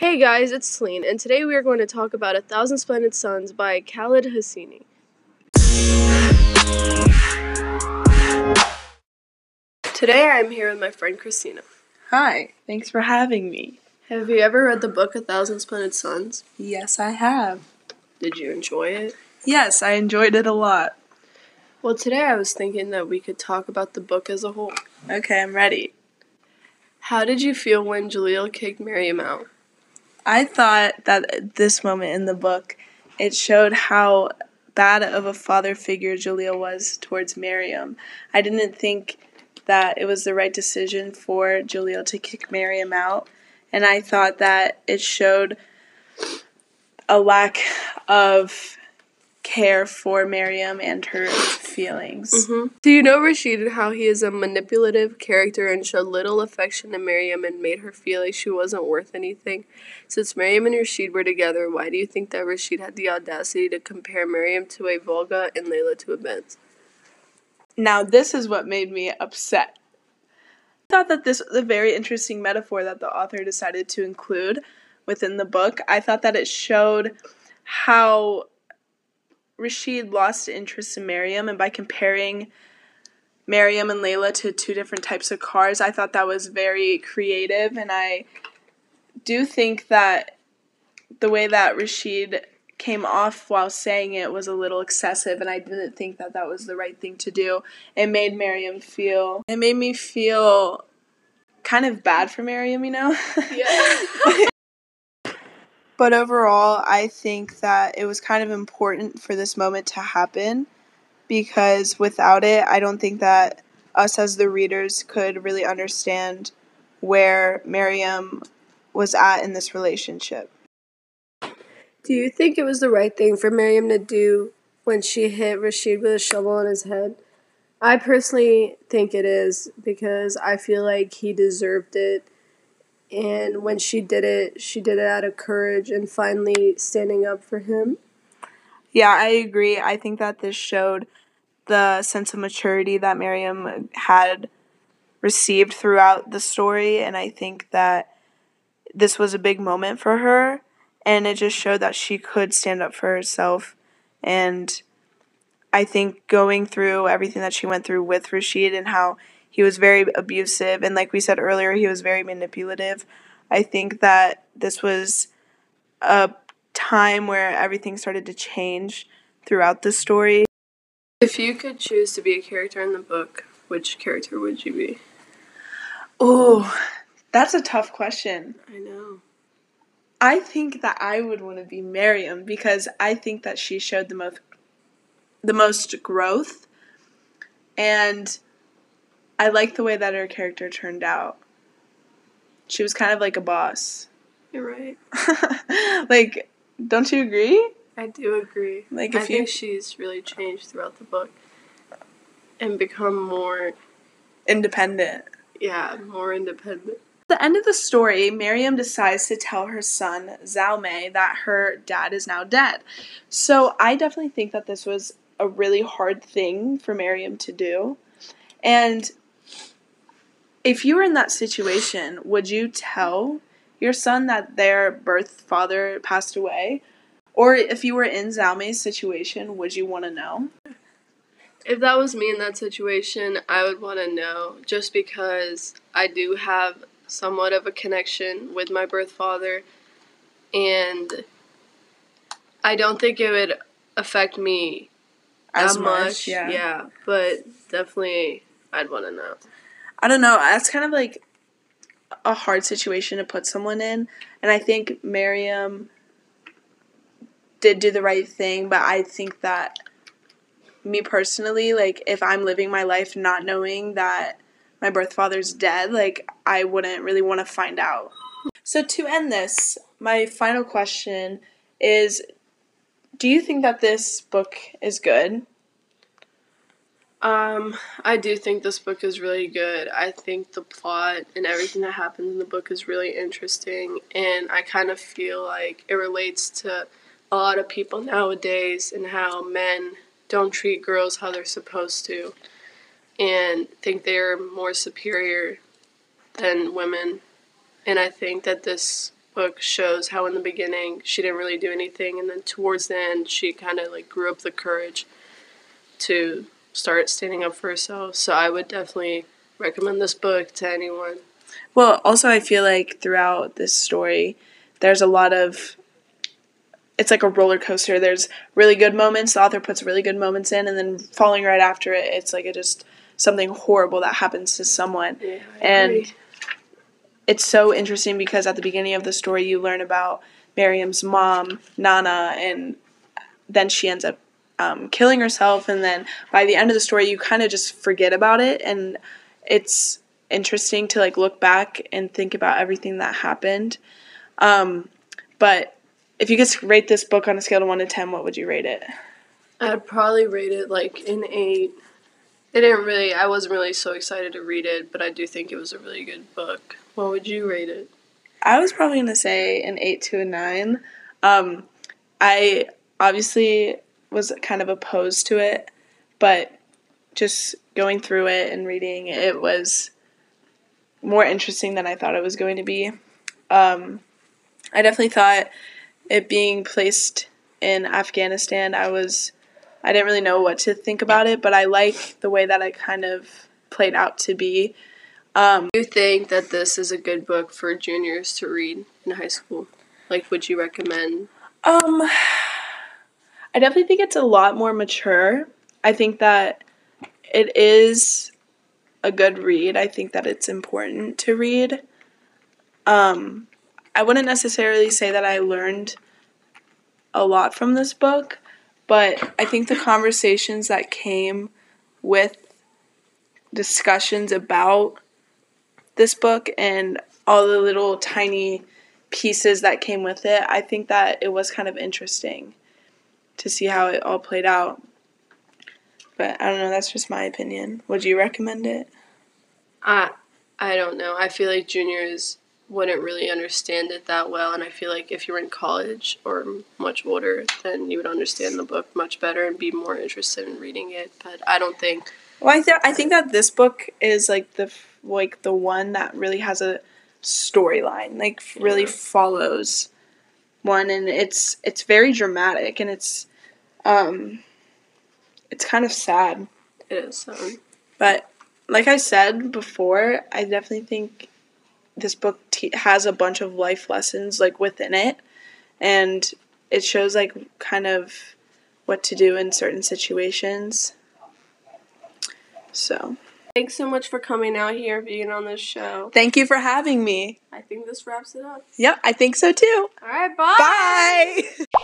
Hey guys, it's Taline, and today we are going to talk about A Thousand Splendid Suns by Khaled Hosseini. Today I'm here with my friend Christina. Hi, thanks for having me. Have you ever read the book A Thousand Splendid Suns? Yes, I have. Did you enjoy it? Yes, I enjoyed it a lot. Well, today I was thinking that we could talk about the book as a whole. Okay, I'm ready. How did you feel when Jalil kicked Miriam out? I thought that at this moment in the book, it showed how bad of a father figure Jalil was towards Miriam. I didn't think that it was the right decision for Jalil to kick Miriam out, and I thought that it showed a lack of care for Miriam and her feelings. Mm-hmm. Do you know Rasheed and how he is a manipulative character and showed little affection to Miriam and made her feel like she wasn't worth anything? Since Miriam and Rasheed were together, why do you think that Rasheed had the audacity to compare Miriam to a Volga and Laila to a Benz? Now, this is what made me upset. I thought that this was a very interesting metaphor that the author decided to include within the book. I thought that it showed how Rasheed lost interest in Miriam, and by comparing Miriam and Laila to two different types of cars, I thought that was very creative, and I do think that the way that Rasheed came off while saying it was a little excessive, and I didn't think that that was the right thing to do. It made Miriam feel, it made me feel kind of bad for Miriam, you know? Yeah. But overall, I think that it was kind of important for this moment to happen because without it, I don't think that us as the readers could really understand where Miriam was at in this relationship. Do you think it was the right thing for Miriam to do when she hit Rasheed with a shovel on his head? I personally think it is because I feel like he deserved it and when she did it, she did it out of courage and finally standing up for him. Yeah, I agree. I think that this showed the sense of maturity that Miriam had received throughout the story, and I think that this was a big moment for her, and it just showed that she could stand up for herself. And I think going through everything that she went through with Rasheed and how he was very abusive and like we said earlier he was very manipulative. I think that this was a time where everything started to change throughout the story. If you could choose to be a character in the book which character would you be? Oh that's a tough question. I know. I think that i would want to be miriam because i think that she showed the most the most growth. And I like the way that her character turned out. She was kind of like a boss. You're right. like, don't you agree? I do agree. Like, if I you... think she's really changed throughout the book and become more independent. Yeah, more independent. At the end of the story, Miriam decides to tell her son, Zalmai, that her dad is now dead. So I definitely think that this was a really hard thing for Miriam to do. And if you were in that situation, would you tell your son that their birth father passed away? Or if you were in Zalmai's situation, would you want to know? If that was me in that situation, I would want to know just because I do have somewhat of a connection with my birth father and I don't think it would affect me as much. much. Yeah. yeah, but definitely I'd want to know. I don't know. That's kind of like a hard situation to put someone in. And I think Miriam did do the right thing, but I think that me personally, like if I'm living my life not knowing that my birth father's dead, like I wouldn't really want to find out. So to end this, my final question is do you think that this book is good? Um, I do think this book is really good. I think the plot and everything that happens in the book is really interesting, and I kind of feel like it relates to a lot of people nowadays and how men don't treat girls how they're supposed to and think they're more superior than women. And I think that this book shows how in the beginning she didn't really do anything, and then towards the end she kind of like grew up the courage to start standing up for herself. So I would definitely recommend this book to anyone. Well, also I feel like throughout this story, there's a lot of it's like a roller coaster. There's really good moments. The author puts really good moments in, and then falling right after it, it's like it just something horrible that happens to someone. Yeah, and agree. it's so interesting because at the beginning of the story, you learn about Miriam's mom, Nana, and then she ends up um, killing herself. And then by the end of the story, you kind of just forget about it, and it's interesting to like look back and think about everything that happened. Um, but if you could rate this book on a scale of one to ten, what would you rate it? I'd probably rate it like an eight. It didn't really. I wasn't really so excited to read it, but I do think it was a really good book. What would you rate it? I was probably gonna say an eight to a nine. Um, I obviously was kind of opposed to it, but just going through it and reading it was more interesting than I thought it was going to be. Um, I definitely thought it being placed in Afghanistan, I was I didn't really know what to think about it, but I like the way that it kind of played out to be. Um, Do you think that this is a good book for juniors to read in high school? Like, would you recommend? Um, I definitely think it's a lot more mature. I think that it is a good read. I think that it's important to read. Um, I wouldn't necessarily say that I learned a lot from this book, but I think the conversations that came with discussions about this book and all the little tiny pieces that came with it, I think that it was kind of interesting to see how it all played out. But I don't know, that's just my opinion. Would you recommend it? I I don't know. I feel like juniors wouldn't really understand it that well, and I feel like if you were in college or much older, then you would understand the book much better and be more interested in reading it. But I don't think. Well, I, th- I think that this book is like the like the one that really has a storyline, like really Yeah. follows one, and it's it's very dramatic and it's um it's kind of sad. It is. Um, But like I said before, I definitely think this book te- has a bunch of life lessons like within it, and it shows like kind of what to do in certain situations. So, thanks so much for coming out here being on this show. thank you for having me. I think this wraps it up. Yep, I think so too. All right, bye. Bye.